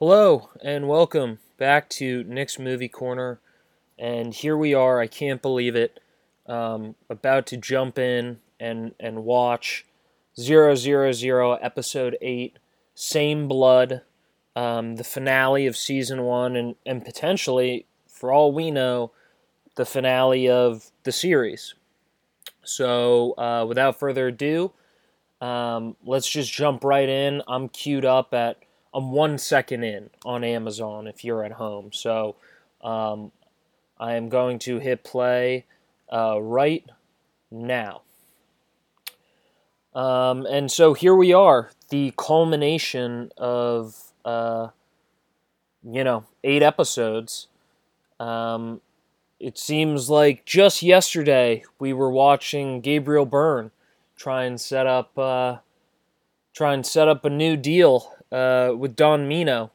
Hello and welcome back to Nick's Movie Corner. And here we are, I can't believe it. Um, about to jump in and, and watch ZeroZeroZero episode 8, Same Blood, um, the finale of season 1, and, and potentially, for all we know, the finale of the series. So, uh, without further ado, um, let's just jump right in. I'm queued up at I'm one second in on Amazon if you're at home. So um, I am going to hit play uh, right now. Um, and so here we are, the culmination of, uh, you know, eight episodes. Um, it seems like just yesterday we were watching Gabriel Byrne try and set up, uh, try and set up a new deal uh, with Don Mino,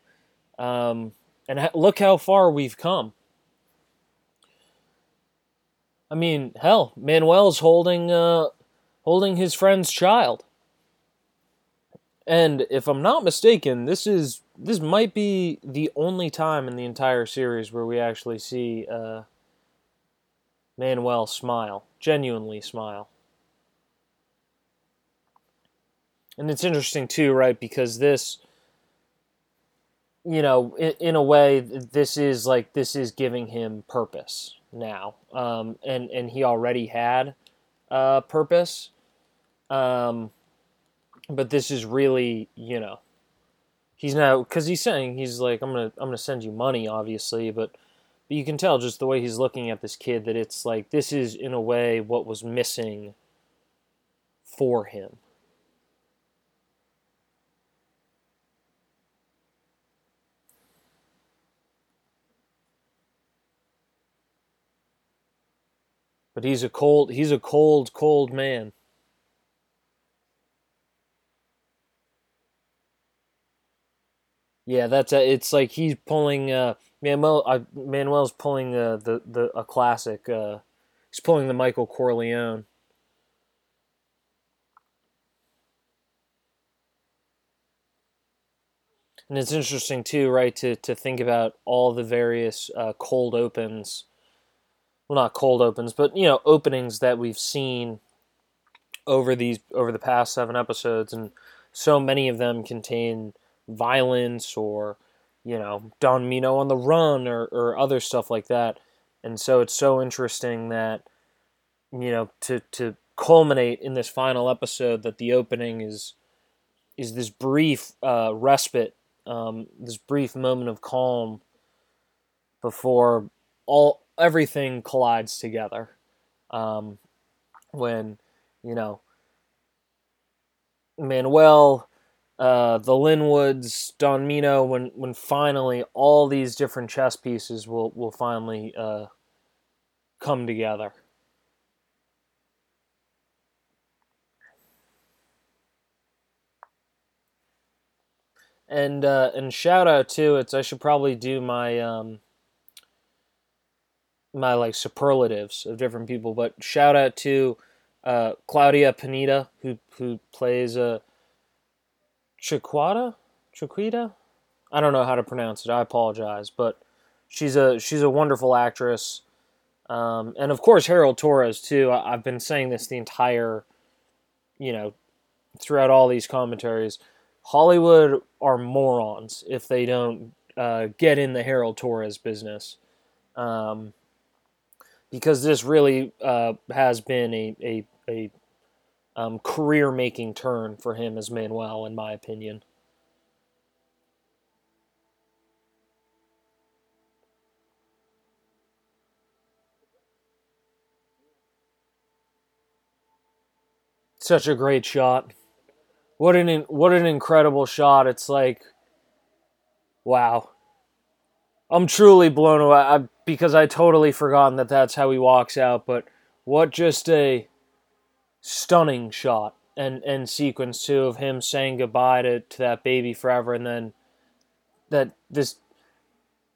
um, and ha- look how far we've come. I mean, hell, Manuel's holding uh, holding his friend's child, and if I'm not mistaken, this is this might be the only time in the entire series where we actually see uh, Manuel smile, genuinely smile. And it's interesting too, right? Because this, you know, in, in a way, this is like this is giving him purpose now, um, and and he already had uh, purpose, um, but this is really, you know, he's now because he's saying he's like I'm gonna I'm gonna send you money, obviously, but but you can tell just the way he's looking at this kid that it's like this is in a way what was missing for him. But he's a cold he's a cold, cold man. Yeah, that's a, it's like he's pulling uh Manuel uh, Manuel's pulling uh, the the a classic uh he's pulling the Michael Corleone. And it's interesting too, right, to to think about all the various uh, cold opens well not cold opens, but you know, openings that we've seen over these over the past seven episodes and so many of them contain violence or you know Don Mino on the run or, or other stuff like that. And so it's so interesting that you know to to culminate in this final episode that the opening is is this brief uh, respite um, this brief moment of calm before all everything collides together um, when you know Manuel, uh, the Lynwoods, Don Mino, when when finally all these different chess pieces will will finally uh, come together. And uh, and shout out too. It's I should probably do my um, my like superlatives of different people, but shout out to uh, Claudia Pineda who who plays a uh, Chiquita Chiquita. I don't know how to pronounce it. I apologize, but she's a she's a wonderful actress, um, and of course Harold Torres too. I, I've been saying this the entire, you know, throughout all these commentaries. Hollywood are morons if they don't uh, get in the Harold Torres business. Um, because this really uh, has been a a, a um, career making turn for him as Manuel, in my opinion. Such a great shot. What an what an incredible shot. It's like wow. I'm truly blown away. I, because I totally forgotten that that's how he walks out. But what just a stunning shot and and sequence too of him saying goodbye to, to that baby forever, and then that this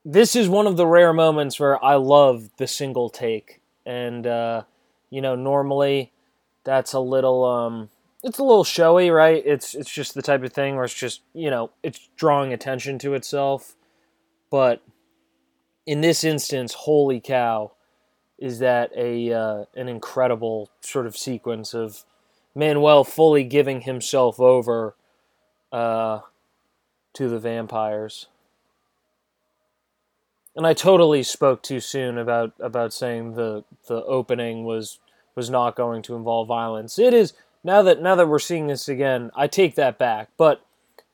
this is one of the rare moments where I love the single take, and uh, you know normally that's a little um, it's a little showy, right? It's it's just the type of thing where it's just you know it's drawing attention to itself, but in this instance, holy cow, is that a uh, an incredible sort of sequence of Manuel fully giving himself over uh, to the vampires. And I totally spoke too soon about about saying the the opening was was not going to involve violence. It is now that now that we're seeing this again, I take that back. But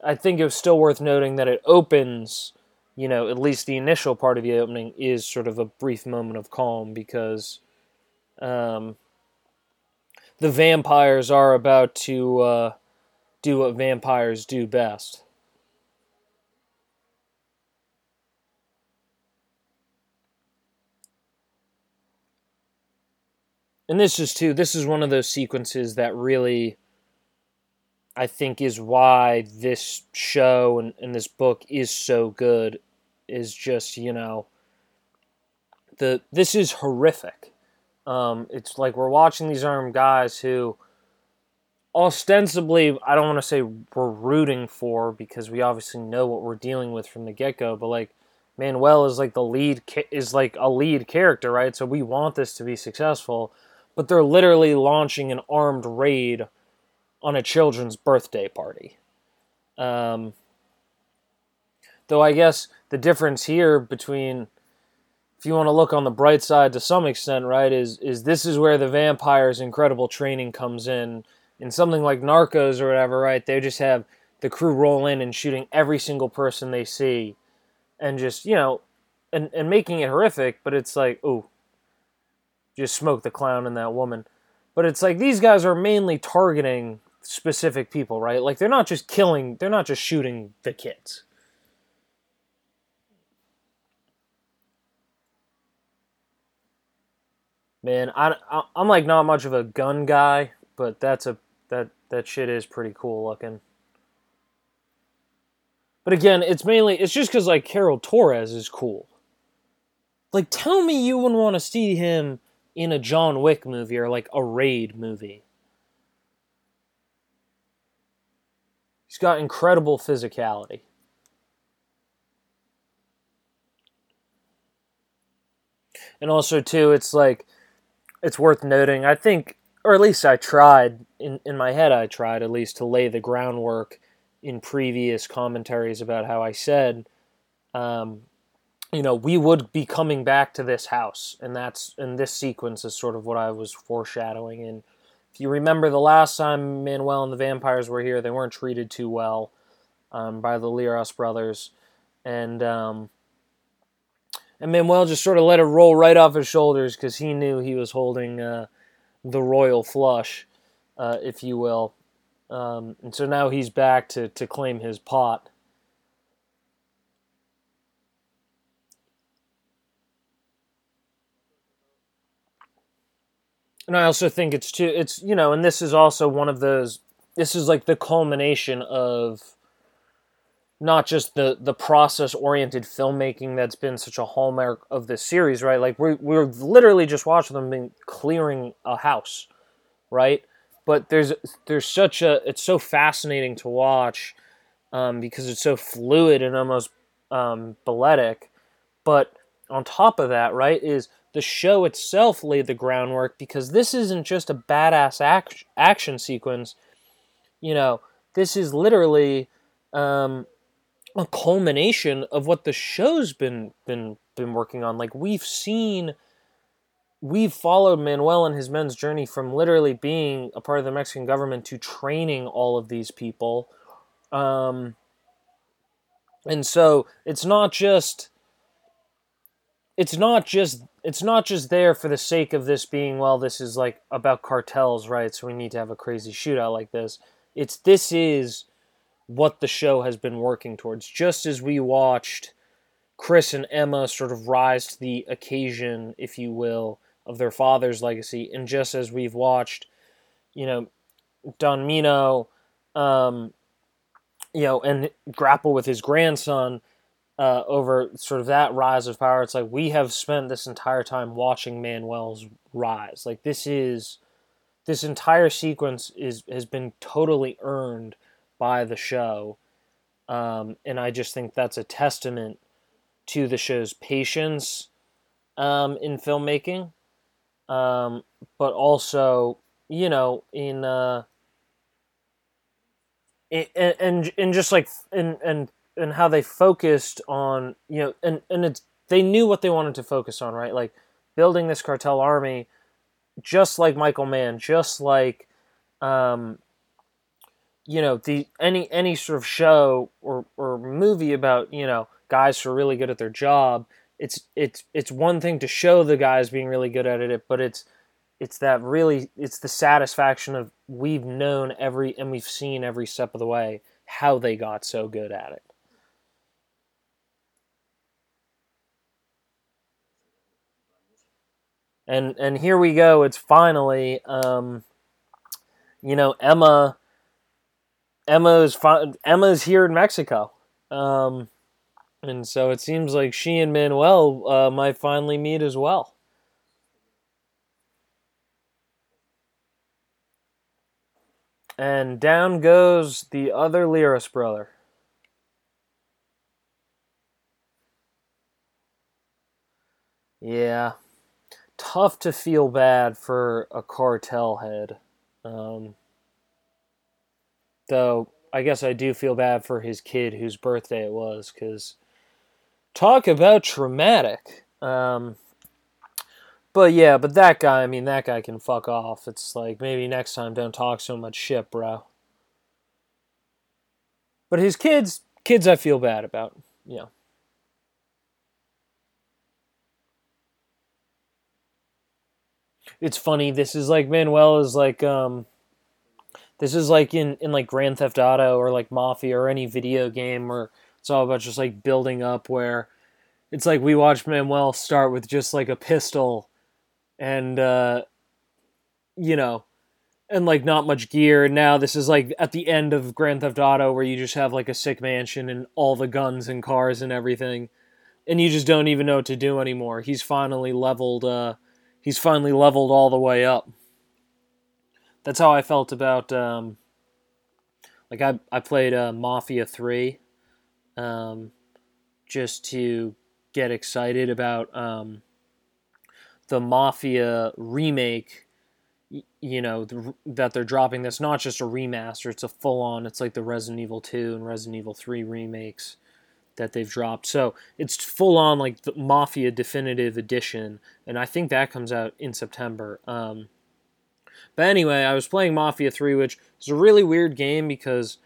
I think it was still worth noting that it opens, you know, at least the initial part of the opening is sort of a brief moment of calm because um, the vampires are about to uh, do what vampires do best. and this is too this is one of those sequences that really i think is why this show and, and this book is so good is just you know the this is horrific um, it's like we're watching these armed guys who ostensibly i don't want to say we're rooting for because we obviously know what we're dealing with from the get-go but like manuel is like the lead is like a lead character right so we want this to be successful but they're literally launching an armed raid on a children's birthday party. Um, though I guess the difference here between, if you want to look on the bright side to some extent, right, is is this is where the vampire's incredible training comes in. In something like Narcos or whatever, right, they just have the crew roll in and shooting every single person they see, and just you know, and and making it horrific. But it's like, ooh, just smoke the clown and that woman. But it's like these guys are mainly targeting specific people, right? Like they're not just killing, they're not just shooting the kids. Man, I, I I'm like not much of a gun guy, but that's a that that shit is pretty cool looking. But again, it's mainly it's just because like Harold Torres is cool. Like, tell me you wouldn't want to see him in a John Wick movie or like a Raid movie. He's got incredible physicality. And also too, it's like it's worth noting, I think or at least I tried in, in my head I tried at least to lay the groundwork in previous commentaries about how I said um, you know, we would be coming back to this house, and that's and this sequence is sort of what I was foreshadowing. And if you remember, the last time Manuel and the vampires were here, they weren't treated too well um, by the Liros brothers, and um, and Manuel just sort of let it roll right off his shoulders because he knew he was holding uh, the royal flush, uh, if you will. Um, and so now he's back to to claim his pot. and I also think it's too it's you know and this is also one of those this is like the culmination of not just the the process oriented filmmaking that's been such a hallmark of this series right? Like we're, we're literally just watching them clearing a house right? But there's there's such a it's so fascinating to watch um, because it's so fluid and almost um, balletic. But on top of that right is the show itself laid the groundwork because this isn't just a badass act- action sequence. You know, this is literally um, a culmination of what the show's been been been working on. Like we've seen, we've followed Manuel and his men's journey from literally being a part of the Mexican government to training all of these people. Um, and so it's not just it's not just it's not just there for the sake of this being well this is like about cartels right so we need to have a crazy shootout like this it's this is what the show has been working towards just as we watched chris and emma sort of rise to the occasion if you will of their father's legacy and just as we've watched you know don mino um, you know and grapple with his grandson uh, over sort of that rise of power. It's like we have spent this entire time watching Manuel's rise. Like this is this entire sequence is has been totally earned by the show, um, and I just think that's a testament to the show's patience um, in filmmaking, um, but also you know in uh, and and, and just like and and and how they focused on you know and and it's they knew what they wanted to focus on right? Like building this cartel army just like Michael Mann just like um you know the any any sort of show or or movie about you know guys who are really good at their job it's it's it's one thing to show the guys being really good at it but it's it's that really it's the satisfaction of we've known every and we've seen every step of the way how they got so good at it. And and here we go. It's finally, um, you know, Emma. Emma's fi- Emma's here in Mexico, um, and so it seems like she and Manuel uh, might finally meet as well. And down goes the other Liris brother. Yeah. Tough to feel bad for a cartel head. Um, though, I guess I do feel bad for his kid whose birthday it was, because talk about traumatic. Um, but yeah, but that guy, I mean, that guy can fuck off. It's like maybe next time don't talk so much shit, bro. But his kids, kids, I feel bad about. You know. It's funny. This is like Manuel is like um. This is like in in like Grand Theft Auto or like Mafia or any video game where it's all about just like building up. Where it's like we watched Manuel start with just like a pistol and uh, you know, and like not much gear. And now this is like at the end of Grand Theft Auto where you just have like a sick mansion and all the guns and cars and everything, and you just don't even know what to do anymore. He's finally leveled. Uh, he's finally leveled all the way up. That's how I felt about. Um, like I I played uh, Mafia three, um, just to get excited about um, the Mafia remake, you know, the, that they're dropping. That's not just a remaster; it's a full on. It's like the Resident Evil Two and Resident Evil Three remakes that they've dropped. So it's full on like the Mafia Definitive Edition, and I think that comes out in September. Um, but anyway, I was playing Mafia 3, which is a really weird game because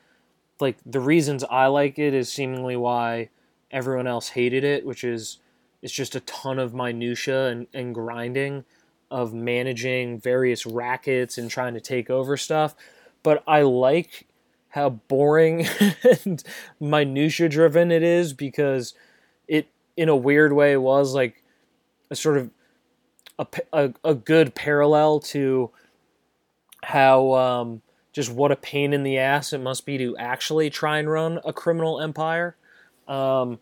like the reasons I like it is seemingly why everyone else hated it, which is it's just a ton of minutia and, and grinding of managing various rackets and trying to take over stuff. But I like how boring and minutia driven it is because it, in a weird way, was like a sort of a, a, a good parallel to how um, just what a pain in the ass it must be to actually try and run a criminal empire. Um,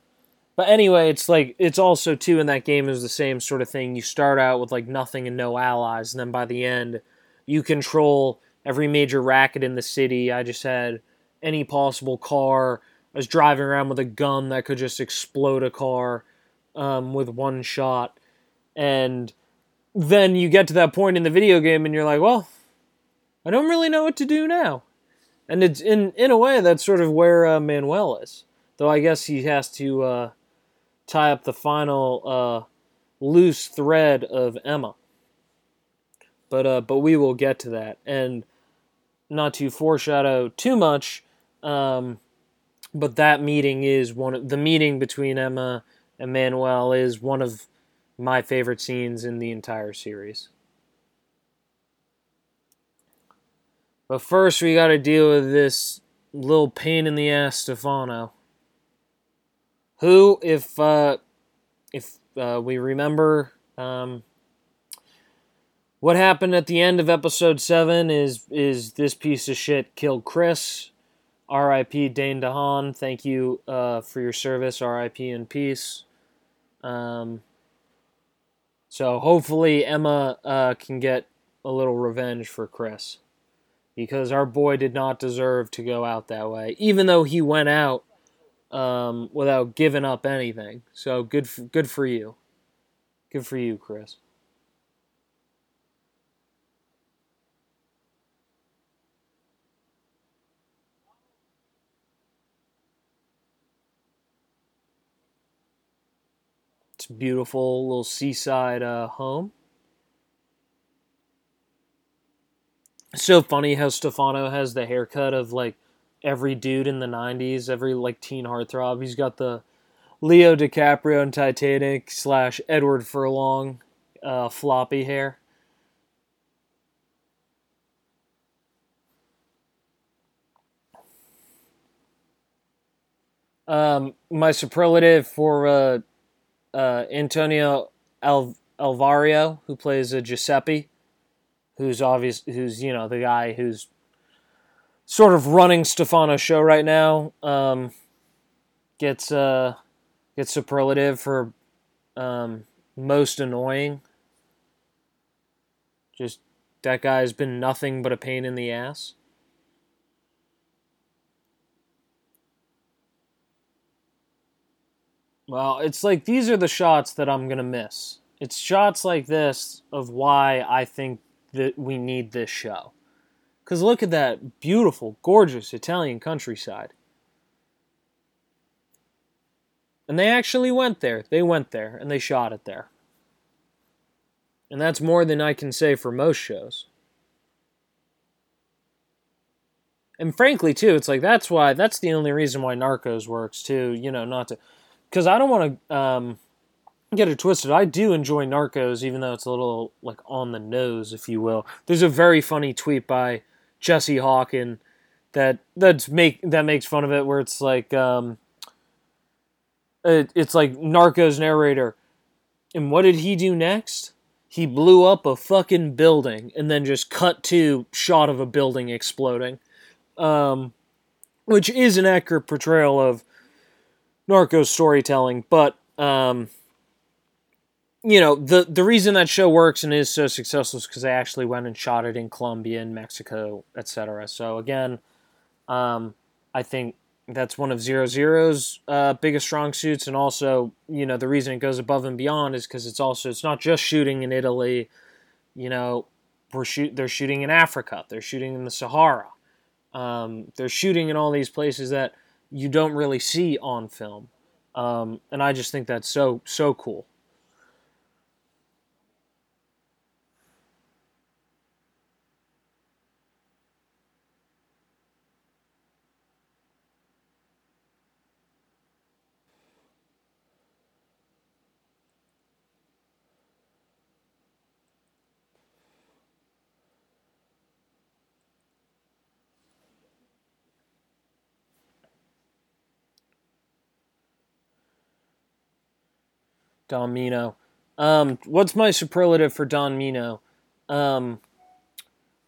but anyway, it's like it's also too in that game is the same sort of thing. You start out with like nothing and no allies, and then by the end, you control every major racket in the city. I just had any possible car. I was driving around with a gun that could just explode a car um, with one shot, and then you get to that point in the video game, and you're like, well, I don't really know what to do now. And it's in in a way that's sort of where uh, Manuel is, though I guess he has to. Uh, tie up the final uh, loose thread of Emma. But uh, but we will get to that, and not to foreshadow too much. Um, but that meeting is one of the meeting between Emma and Manuel is one of my favorite scenes in the entire series. But first, we got to deal with this little pain in the ass Stefano who, if uh, if uh, we remember, um, what happened at the end of episode seven is is this piece of shit killed Chris. R.I.P. Dane DeHaan. Thank you uh, for your service. R.I.P. in peace. Um, so hopefully Emma uh, can get a little revenge for Chris because our boy did not deserve to go out that way, even though he went out um, without giving up anything. So good, for, good for you. Good for you, Chris. It's a beautiful little seaside uh, home. So funny how Stefano has the haircut of like every dude in the 90s, every like teen heartthrob. He's got the Leo DiCaprio in Titanic slash Edward Furlong uh, floppy hair. Um, my superlative for uh, uh, Antonio Al- Alvario, who plays a Giuseppe who's obvious, who's you know the guy who's sort of running Stefano's show right now, um, gets uh, gets superlative for um, most annoying. Just that guy's been nothing but a pain in the ass. Well, it's like these are the shots that I'm gonna miss. It's shots like this of why I think that we need this show. Because look at that beautiful, gorgeous Italian countryside. And they actually went there. They went there and they shot it there. And that's more than I can say for most shows. And frankly, too, it's like that's why that's the only reason why Narcos works too. You know, not to because I don't want to um, get it twisted. I do enjoy Narcos, even though it's a little like on the nose, if you will. There's a very funny tweet by Jesse Hawken that that's make that makes fun of it, where it's like um, it, it's like Narcos narrator, and what did he do next? He blew up a fucking building, and then just cut to shot of a building exploding, um, which is an accurate portrayal of Narcos storytelling, but um, you know the the reason that show works and is so successful is because they actually went and shot it in Colombia and Mexico, etc. So again, um, I think that's one of Zero Zero's uh, biggest strong suits, and also you know the reason it goes above and beyond is because it's also it's not just shooting in Italy. You know, we're shoot they're shooting in Africa, they're shooting in the Sahara, um, they're shooting in all these places that you don't really see on film, um, and I just think that's so so cool. Don Mino. Um, what's my superlative for Don Mino? Um,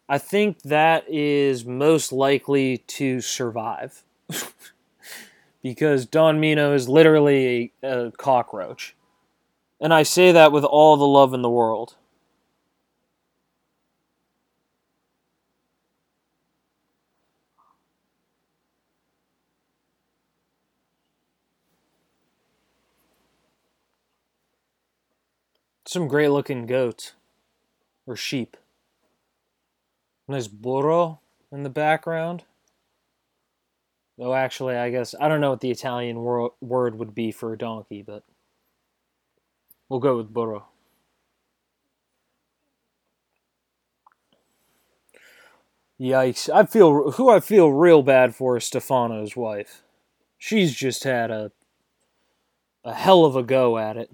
I think that is most likely to survive. because Don Mino is literally a, a cockroach. And I say that with all the love in the world. Some great looking goats or sheep. Nice burro in the background. Though actually, I guess I don't know what the Italian wor- word would be for a donkey, but we'll go with burro. Yikes! I feel who I feel real bad for is Stefano's wife. She's just had a a hell of a go at it.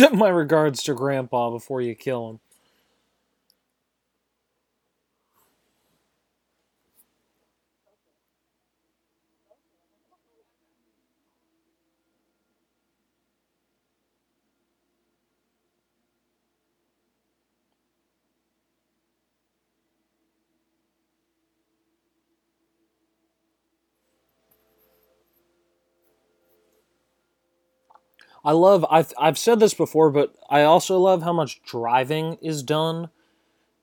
Send my regards to Grandpa before you kill him. I love I've I've said this before, but I also love how much driving is done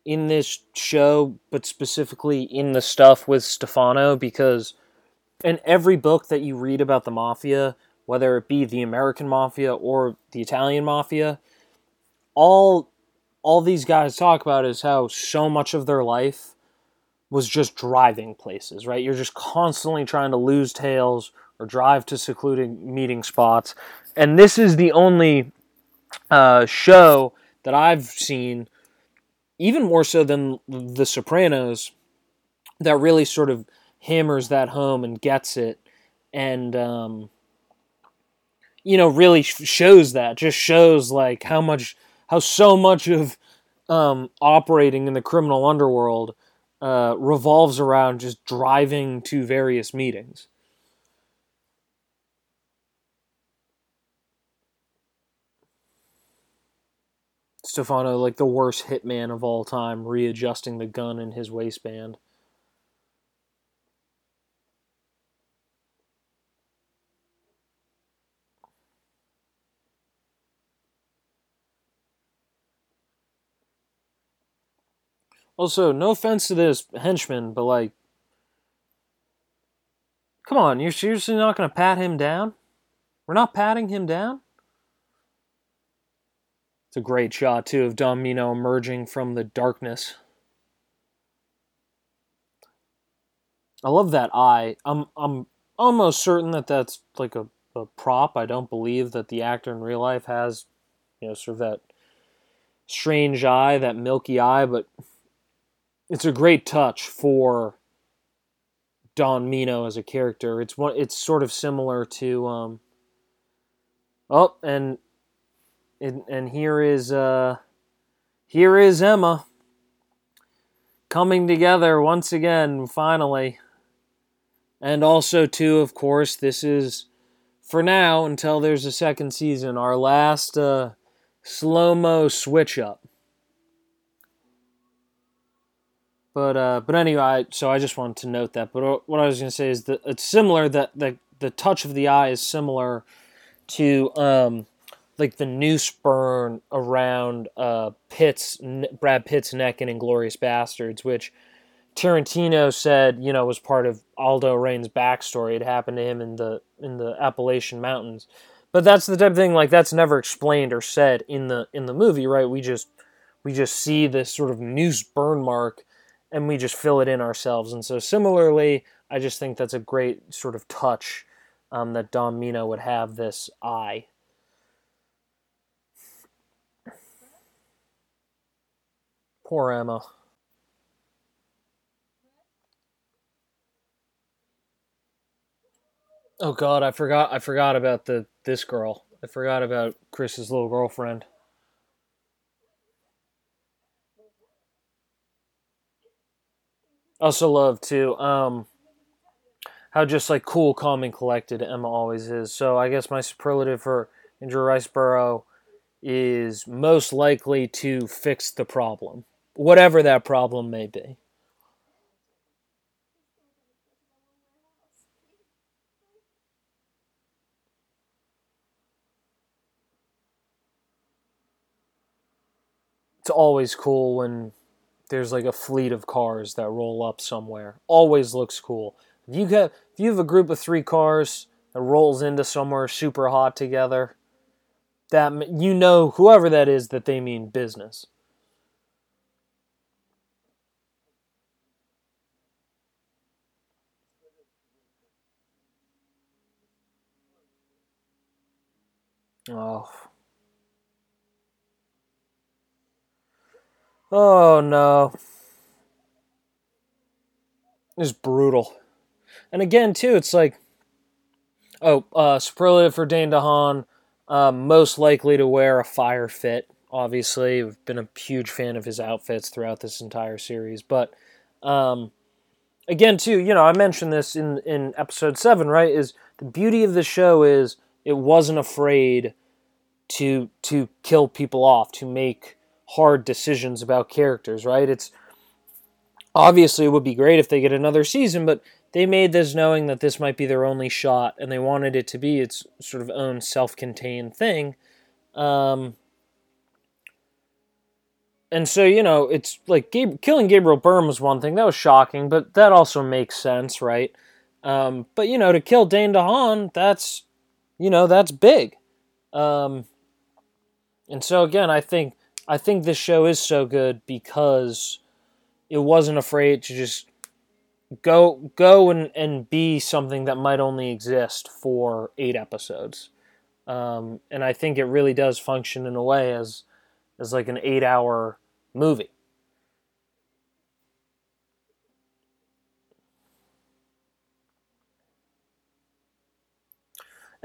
in this show, but specifically in the stuff with Stefano because in every book that you read about the mafia, whether it be the American mafia or the Italian mafia, all all these guys talk about is how so much of their life was just driving places, right? You're just constantly trying to lose tails or drive to secluded meeting spots. And this is the only uh, show that I've seen, even more so than The Sopranos, that really sort of hammers that home and gets it. And, um, you know, really shows that, just shows like how much, how so much of um, operating in the criminal underworld uh, revolves around just driving to various meetings. Stefano, like the worst hitman of all time, readjusting the gun in his waistband. Also, no offense to this henchman, but like, come on, you're seriously not going to pat him down? We're not patting him down? It's a great shot, too, of Don Mino emerging from the darkness. I love that eye. I'm I'm almost certain that that's like a, a prop. I don't believe that the actor in real life has, you know, sort of that strange eye, that milky eye, but it's a great touch for Don Mino as a character. It's one. It's sort of similar to. Um, oh, and and and here is uh, here is Emma coming together once again, finally. And also, too, of course, this is for now until there's a second season. Our last uh, slow mo switch up. But uh, but anyway, so I just wanted to note that. But what I was going to say is that it's similar. That the the touch of the eye is similar to um, like the noose burn around uh, Pitt's Brad Pitt's neck in Inglourious Basterds, which Tarantino said you know was part of Aldo Raine's backstory. It happened to him in the in the Appalachian Mountains. But that's the type of thing like that's never explained or said in the in the movie, right? We just we just see this sort of noose burn mark and we just fill it in ourselves. And so, similarly, I just think that's a great sort of touch um, that Don Mino would have this eye. Poor Emma. Oh God, I forgot. I forgot about the this girl. I forgot about Chris's little girlfriend. Also love too um, how just like cool, calm, and collected Emma always is. So I guess my superlative for Andrea Riseborough is most likely to fix the problem, whatever that problem may be. It's always cool when there's like a fleet of cars that roll up somewhere. Always looks cool. If you have if you have a group of three cars that rolls into somewhere super hot together, that you know whoever that is that they mean business. Oh. Oh no. It's brutal. And again, too, it's like, oh, uh, superlative for Dane DeHaan, uh, most likely to wear a fire fit. Obviously, I've been a huge fan of his outfits throughout this entire series. But um, again, too, you know, I mentioned this in in episode seven, right? Is the beauty of the show is it wasn't afraid to to kill people off, to make hard decisions about characters, right? It's obviously it would be great if they get another season, but they made this knowing that this might be their only shot, and they wanted it to be its sort of own self-contained thing. Um, and so you know, it's like Gab- killing Gabriel Byrne was one thing that was shocking, but that also makes sense, right? Um, but you know, to kill Dane DeHaan, that's you know that's big. Um, and so again, I think I think this show is so good because it wasn't afraid to just go go and, and be something that might only exist for eight episodes. Um, and I think it really does function in a way as as like an eight hour movie.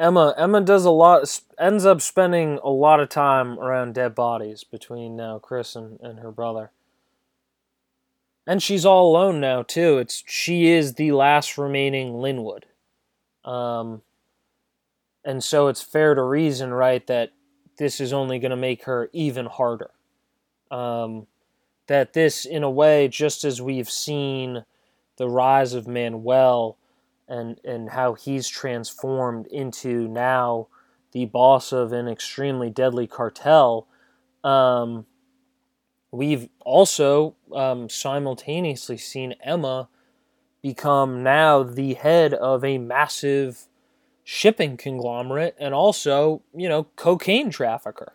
Emma Emma does a lot ends up spending a lot of time around dead bodies between now Chris and, and her brother. And she's all alone now too. It's she is the last remaining Lynwood. Um and so it's fair to reason, right, that this is only going to make her even harder. Um, that this, in a way, just as we've seen the rise of Manuel and and how he's transformed into now the boss of an extremely deadly cartel. Um, we've also um, simultaneously seen Emma become now the head of a massive shipping conglomerate and also, you know, cocaine trafficker.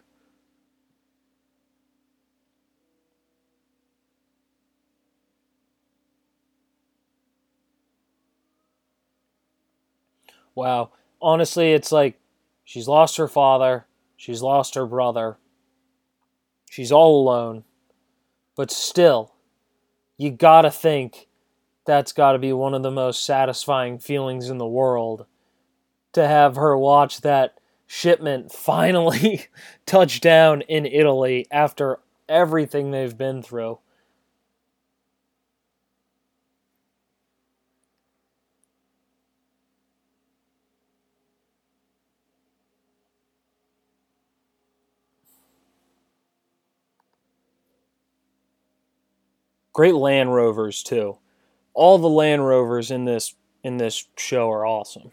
Wow. Honestly, it's like she's lost her father, she's lost her brother, she's all alone. But still, you gotta think that's gotta be one of the most satisfying feelings in the world to have her watch that shipment finally touch down in Italy after everything they've been through. Great Land Rovers too. All the Land Rovers in this in this show are awesome.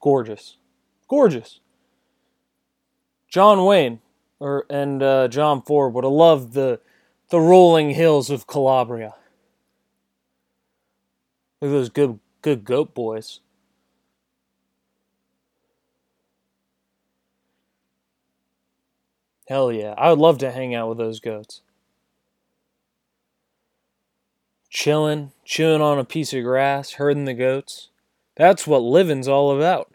Gorgeous. Gorgeous. John Wayne or and uh, John Ford would have loved the the rolling hills of Calabria. Look at those good good goat boys. Hell yeah. I would love to hang out with those goats. Chilling, chewing on a piece of grass, herding the goats. That's what living's all about.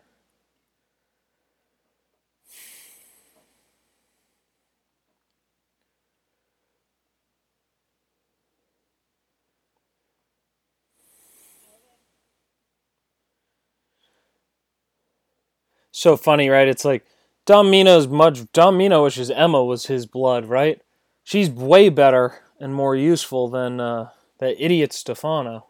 So funny, right? It's like Don Mino's much. Don Mino wishes Emma was his blood, right? She's way better and more useful than uh, that idiot Stefano.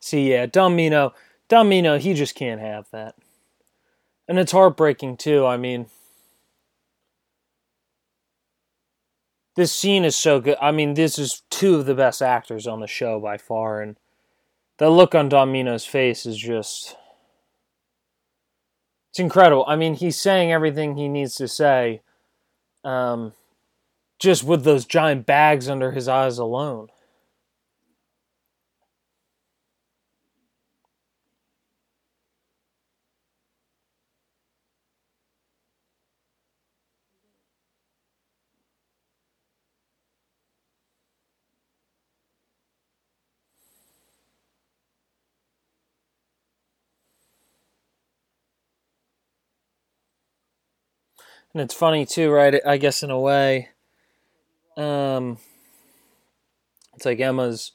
See, yeah, Don Mino Domino, he just can't have that. And it's heartbreaking too. I mean, this scene is so good. I mean, this is two of the best actors on the show by far, and the look on Domino's face is just. It's incredible. I mean, he's saying everything he needs to say, um, just with those giant bags under his eyes alone. And it's funny too, right? I guess in a way, um, it's like Emma's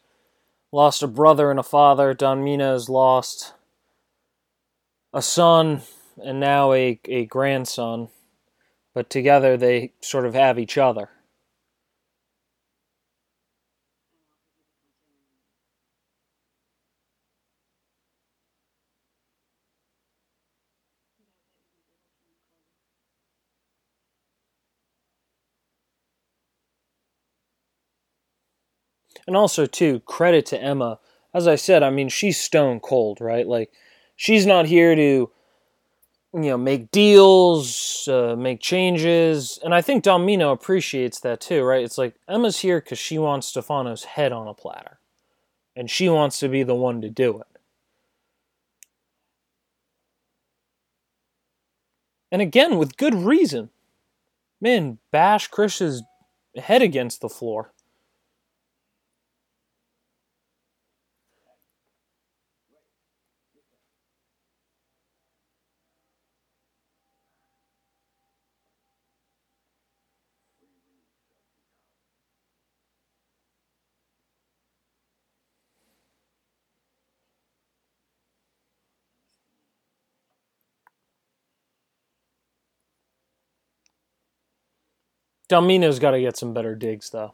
lost a brother and a father. Don Mino's lost a son and now a, a grandson. But together they sort of have each other. And also too credit to Emma. As I said, I mean she's stone cold, right? Like she's not here to you know make deals, uh, make changes, and I think Don Mino appreciates that too, right? It's like Emma's here because she wants Stefano's head on a platter, and she wants to be the one to do it. And again, with good reason. Man, bash Chris's head against the floor. Don Mino's got to get some better digs, though.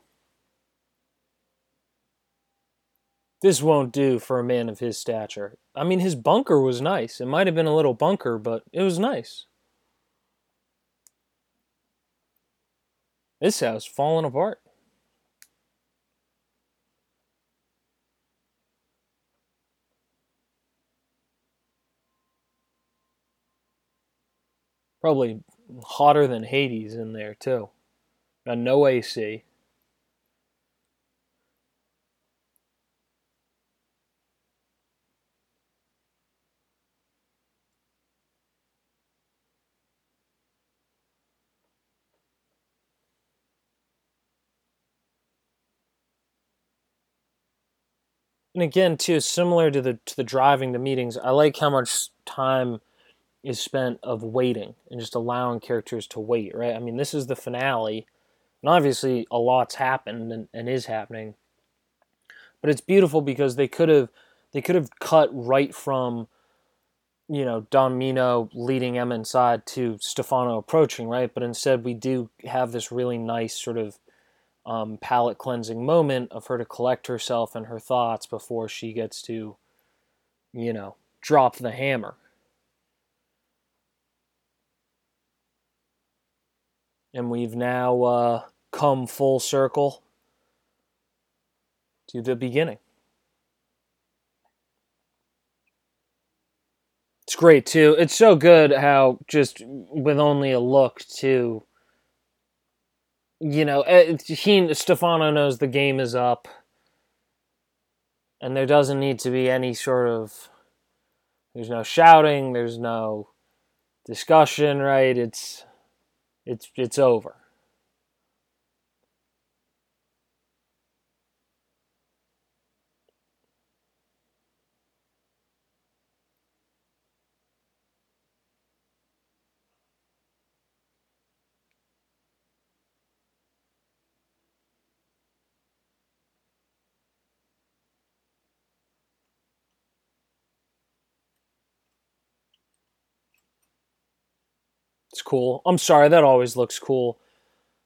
This won't do for a man of his stature. I mean, his bunker was nice. It might have been a little bunker, but it was nice. This house falling apart. Probably hotter than Hades in there, too. And no AC. And again, too, similar to the to the driving the meetings, I like how much time is spent of waiting and just allowing characters to wait, right? I mean, this is the finale and obviously, a lot's happened and, and is happening. But it's beautiful because they could have they could have cut right from you know Don Mino leading Emma inside to Stefano approaching, right? But instead, we do have this really nice sort of um, palate cleansing moment of her to collect herself and her thoughts before she gets to, you know, drop the hammer. And we've now uh, come full circle to the beginning. It's great too. It's so good how just with only a look to you know, eh, he Stefano knows the game is up and there doesn't need to be any sort of there's no shouting, there's no discussion, right? It's it's it's over. Cool. I'm sorry, that always looks cool.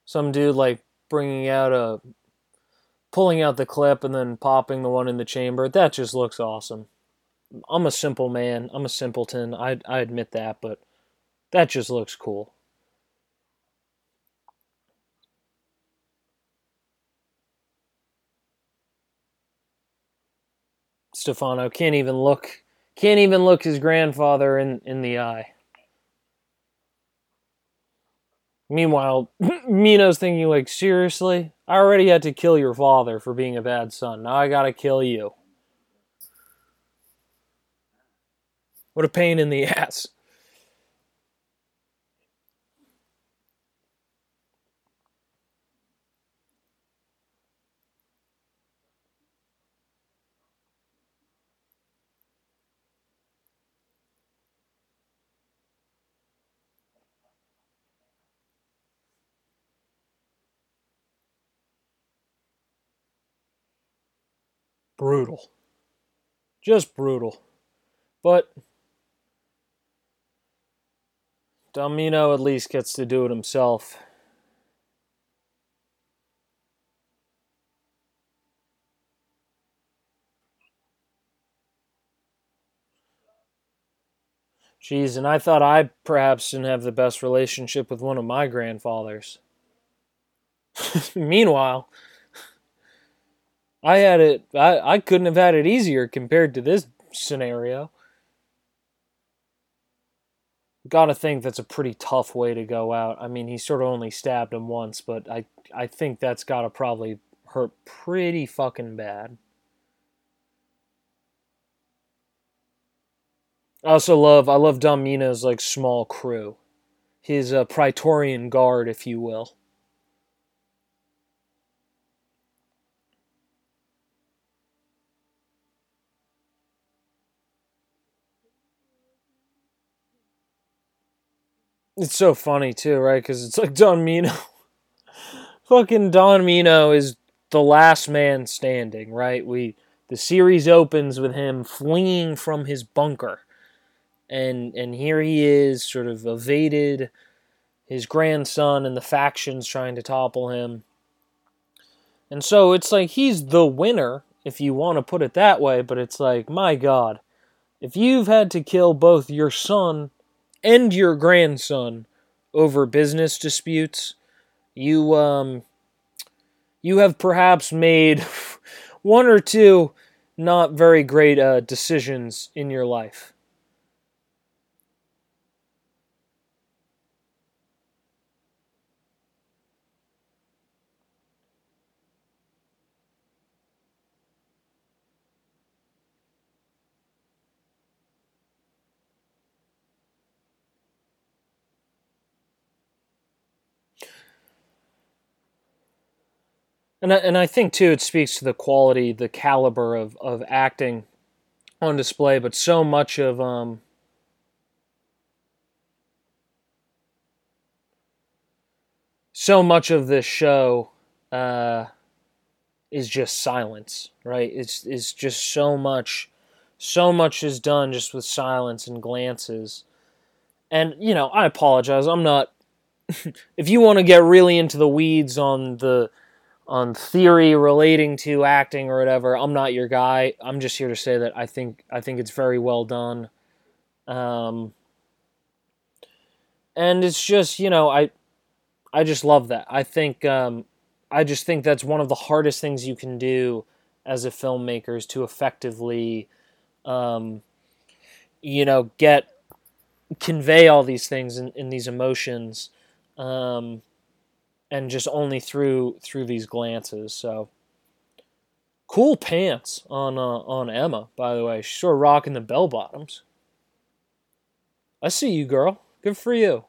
Some dude like bringing out a pulling out the clip and then popping the one in the chamber. That just looks awesome. I'm a simple man. I'm a simpleton. I I admit that, but that just looks cool. Stefano can't even look can't even look his grandfather in, in the eye. Meanwhile, Mino's thinking, like, seriously? I already had to kill your father for being a bad son. Now I gotta kill you. What a pain in the ass. Brutal. Just brutal. But Don Mino at least gets to do it himself. Jeez, and I thought I perhaps didn't have the best relationship with one of my grandfathers. Meanwhile, I had it, I, I couldn't have had it easier compared to this scenario. Gotta think that's a pretty tough way to go out. I mean, he sort of only stabbed him once, but I, I think that's gotta probably hurt pretty fucking bad. I also love I love Don Mino's like small crew, his uh, Praetorian guard, if you will. It's so funny too, right? Because it's like Don Mino. Fucking Don Mino is the last man standing, right? We the series opens with him fleeing from his bunker and and here he is sort of evaded his grandson and the factions trying to topple him and so it's like he's the winner if you want to put it that way but it's like my god if you've had to kill both your son and your grandson over business disputes you um you have perhaps made one or two not very great uh, decisions in your life And I, and I think too it speaks to the quality, the caliber of, of acting on display, but so much of um so much of this show uh is just silence, right? It's it's just so much so much is done just with silence and glances. And you know, I apologize. I'm not if you want to get really into the weeds on the on theory relating to acting or whatever. I'm not your guy. I'm just here to say that I think I think it's very well done. Um, and it's just you know I I just love that. I think um, I just think that's one of the hardest things you can do as a filmmaker is to effectively um, you know get convey all these things and, in these emotions um, and just only through through these glances. So cool pants on uh, on Emma, by the way. She's sort rocking the bell bottoms. I see you, girl. Good for you.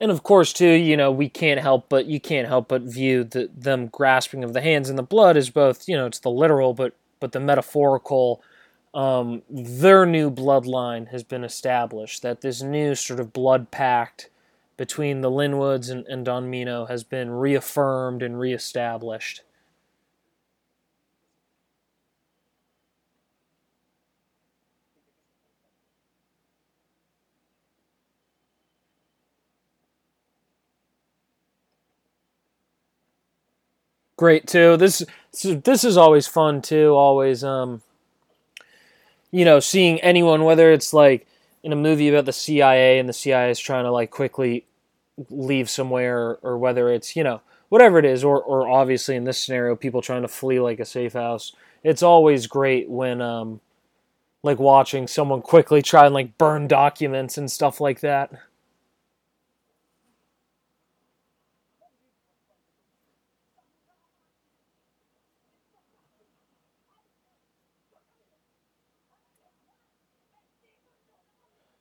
And of course, too, you know, we can't help but you can't help but view the, them grasping of the hands and the blood as both, you know, it's the literal, but but the metaphorical. Um, their new bloodline has been established. That this new sort of blood pact between the Lynwoods and, and Don Mino has been reaffirmed and reestablished. Great too. This this is always fun too. Always, um, you know, seeing anyone, whether it's like in a movie about the CIA and the CIA is trying to like quickly leave somewhere or whether it's you know whatever it is or or obviously in this scenario people trying to flee like a safe house it's always great when um like watching someone quickly try and like burn documents and stuff like that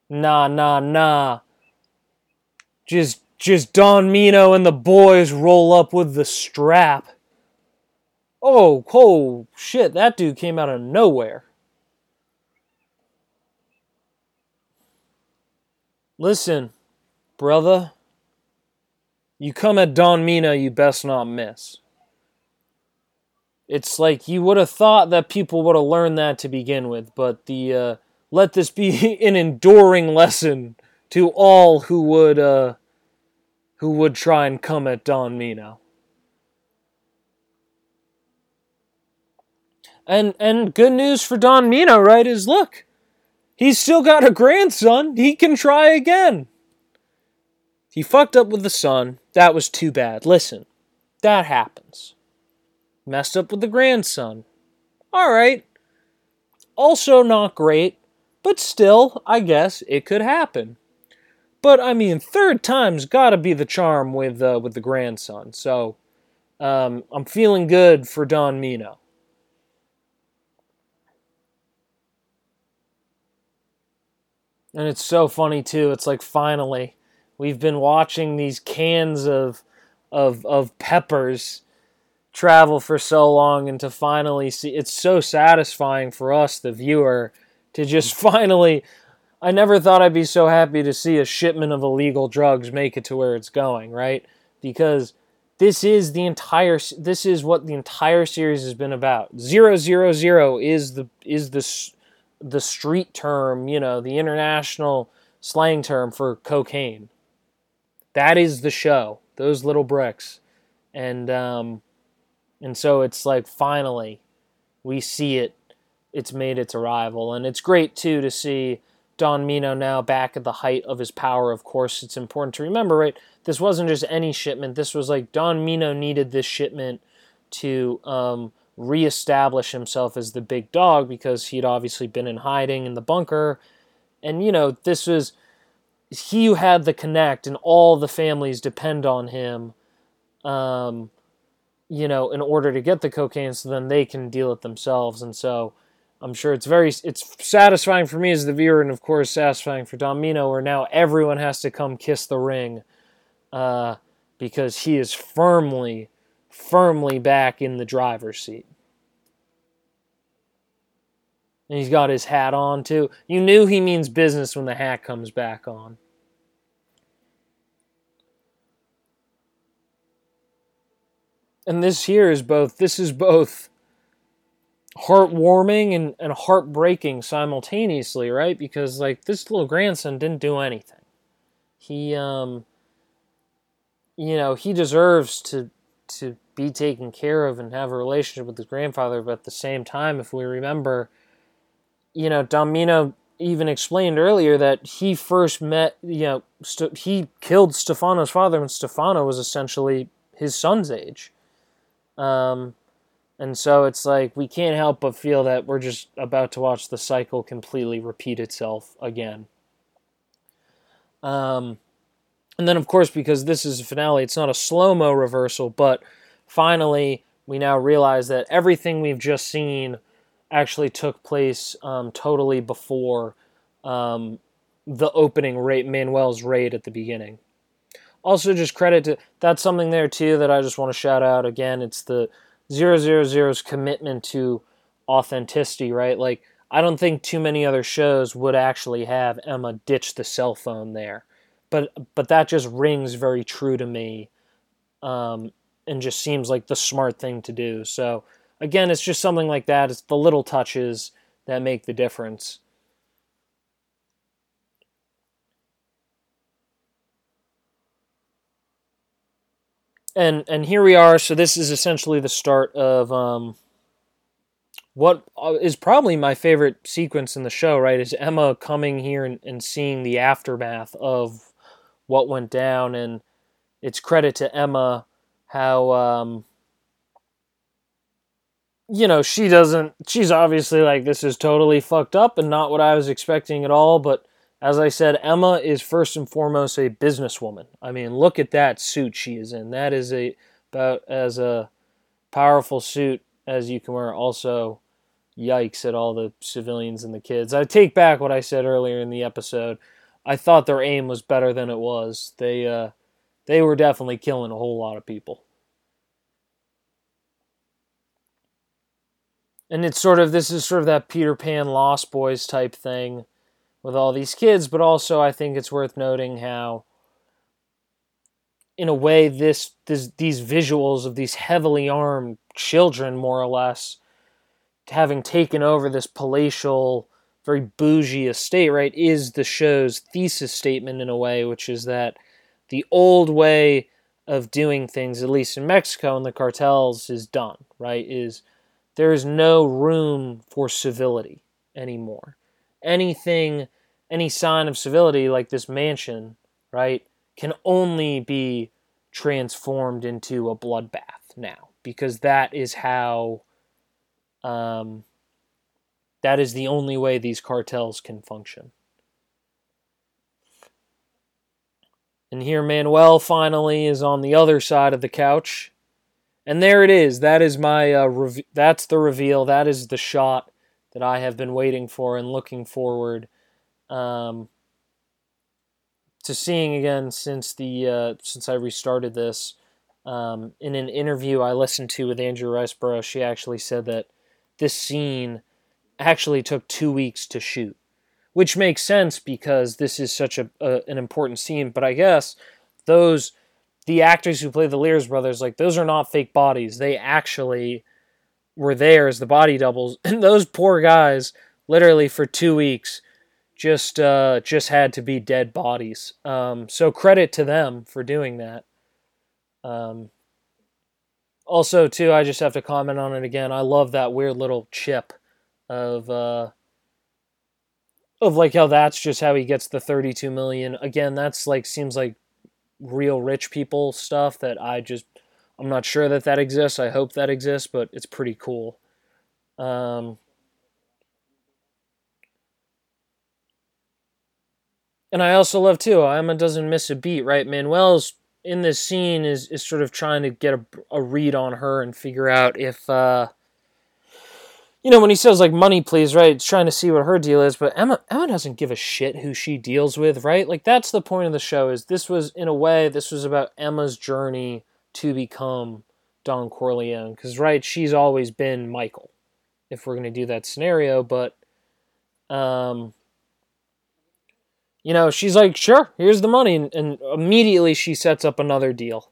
nah nah nah just just Don Mino and the boys roll up with the strap. Oh, oh, shit, that dude came out of nowhere. Listen, brother, you come at Don Mino, you best not miss. it's like you would have thought that people would have learned that to begin with, but the uh, let this be an enduring lesson to all who would uh, who would try and come at Don Mino. And and good news for Don Mino, right? Is look, he's still got a grandson. He can try again. He fucked up with the son. That was too bad. Listen, that happens messed up with the grandson. All right. Also, not great, but still, I guess it could happen. But I mean, third time's got to be the charm with uh, with the grandson. So um, I'm feeling good for Don Mino. And it's so funny too. It's like finally we've been watching these cans of of of peppers travel for so long and to finally see it's so satisfying for us the viewer to just finally I never thought I'd be so happy to see a shipment of illegal drugs make it to where it's going, right? Because this is the entire this is what the entire series has been about. Zero zero zero is the is the the street term, you know, the international slang term for cocaine. That is the show. Those little bricks, and um, and so it's like finally we see it. It's made its arrival. And it's great too to see Don Mino now back at the height of his power. Of course, it's important to remember, right? This wasn't just any shipment. This was like Don Mino needed this shipment to um, reestablish himself as the big dog because he'd obviously been in hiding in the bunker. And, you know, this was he who had the connect, and all the families depend on him. Um, you know, in order to get the cocaine so then they can deal it themselves. And so I'm sure it's very it's satisfying for me as the viewer and of course satisfying for Don Mino, where now everyone has to come kiss the ring uh, because he is firmly, firmly back in the driver's seat. And he's got his hat on too. You knew he means business when the hat comes back on. and this here is both this is both heartwarming and, and heartbreaking simultaneously, right? Because like this little grandson didn't do anything. He um you know, he deserves to to be taken care of and have a relationship with his grandfather, but at the same time, if we remember, you know, Don Mino even explained earlier that he first met, you know, St- he killed Stefano's father when Stefano was essentially his son's age. Um, and so it's like we can't help but feel that we're just about to watch the cycle completely repeat itself again. Um, and then, of course, because this is a finale, it's not a slow mo reversal, but finally, we now realize that everything we've just seen actually took place um, totally before um, the opening rate, Manuel's raid at the beginning also just credit to that's something there too that I just want to shout out again. It's the ZeroZeroZero's commitment to authenticity, right? Like I don't think too many other shows would actually have Emma ditch the cell phone there, but but that just rings very true to me, um, and just seems like the smart thing to do. So again, it's just something like that. It's the little touches that make the difference. And and here we are. So this is essentially the start of um, what uh, probably my favorite sequence in the show. Right, is Emma coming here and, and seeing the aftermath of what went down, and it's credit to Emma how um, you know she doesn't. She's obviously like this is totally fucked up and not what I was expecting at all, but as I said, Emma is first and foremost a businesswoman. I mean, look at that suit she is in. That is a about as a powerful suit as you can wear. Also, yikes at all the civilians and the kids. I take back what I said earlier in the episode. I thought their aim was better than it was. They uh, they were definitely killing a whole lot of people. And it's sort of this is sort of that Peter Pan Lost Boys type thing with all these kids, but also I think it's worth noting how in a way this, this these visuals of these heavily armed children more or less having taken over this palatial very bougie estate right is the show's thesis statement in a way which is that the old way of doing things at least in Mexico and the cartels is done right is there is no room for civility anymore. Anything any sign of civility like this mansion right can only be transformed into a bloodbath now because that is how um, that is the only way these cartels can function. And here Manuel finally is on the other side of the couch. And there it is. That is my uh, rev- that's the reveal. That is the shot that I have been waiting for and looking forward um, to seeing again since the uh, since I restarted this. Um, in an interview I listened to with Andrea Riseborough, she actually said that this scene actually took two weeks to shoot, which makes sense because this is such a, a an important scene. But I guess those the actors who play the Lirios brothers, like those are not fake bodies. They actually were there as the body doubles, and those poor guys, literally for two weeks, just uh, just had to be dead bodies. Um, so credit to them for doing that. Um, also, too, I just have to comment on it again. I love that weird little chip of uh, of like how that's just how he gets the 32 million. Again, that's like seems like real rich people stuff that I just I'm not sure that that exists. I hope that exists, but it's pretty cool. Um, and I also love too. Emma doesn't miss a beat, right? Manuel's in this scene is is sort of trying to get a, a read on her and figure out if uh, you know when he says like money please right it's trying to see what her deal is but emma emma doesn't give a shit who she deals with right like that's the point of the show is this was in a way this was about emma's journey to become don corleone because right she's always been michael if we're going to do that scenario but um you know, she's like, sure, here's the money, and, and immediately she sets up another deal.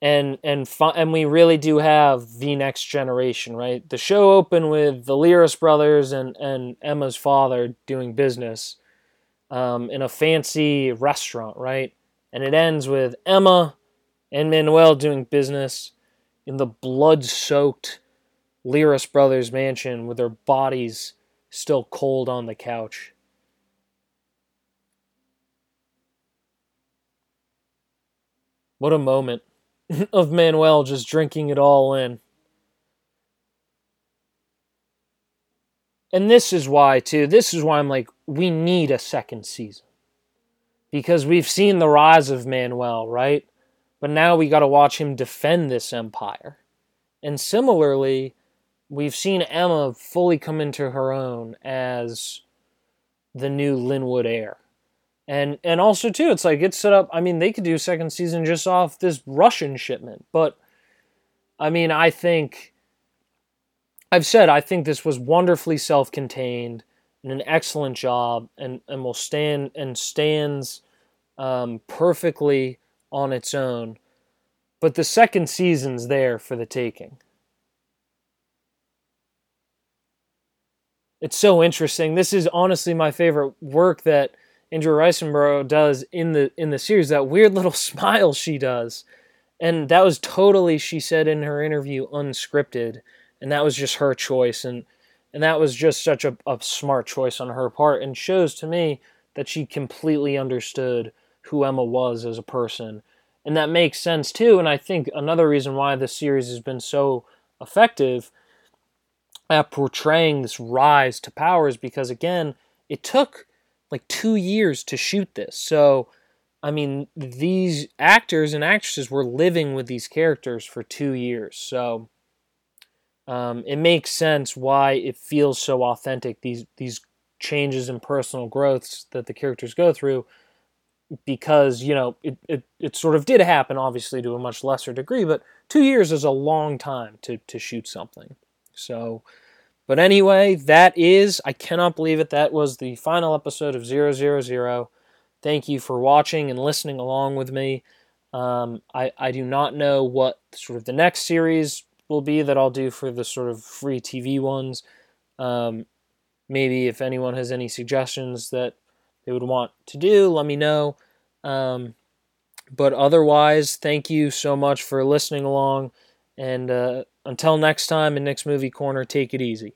And and fi- and we really do have the next generation, right? The show opened with the Lirios brothers and and Emma's father doing business um, in a fancy restaurant, right? And it ends with Emma and Manuel doing business in the blood-soaked Lirios brothers mansion with their bodies still cold on the couch. What a moment of Manuel just drinking it all in. And this is why, too, this is why I'm like, we need a second season. Because we've seen the rise of Manuel, right? But now we got to watch him defend this empire. And similarly, we've seen Emma fully come into her own as the new Lynwood heir and and also too it's like it's set up i mean they could do second season just off this russian shipment but i mean i think i've said i think this was wonderfully self-contained and an excellent job and and will stand and stands um, perfectly on its own. But the second season's there for the taking. It's so interesting. This is honestly my favorite work that Andrea Riseborough does in the in the series, that weird little smile she does. And that was totally, she said in her interview, unscripted. And that was just her choice. And and that was just such a, a smart choice on her part and shows to me that she completely understood who Emma was as a person. And that makes sense too. And I think another reason why this series has been so effective at portraying this rise to power is because, again, it took like two years to shoot this. So, I mean, these actors and actresses were living with these characters for two years. So, um, it makes sense why it feels so authentic. These these changes and personal growths that the characters go through, because you know it, it it sort of did happen, obviously to a much lesser degree, but two years is a long time to to shoot something. So but anyway, that is, I cannot believe it, that was the final episode of ZeroZeroZero. Thank you for watching and listening along with me. Um, I, I do not know what sort of the next series will be that I'll do for the sort of free TV ones. Um, maybe if anyone has any suggestions that they would want to do, let me know. Um, but otherwise, thank you so much for listening along. And uh, until next time in Nick's Movie Corner, take it easy.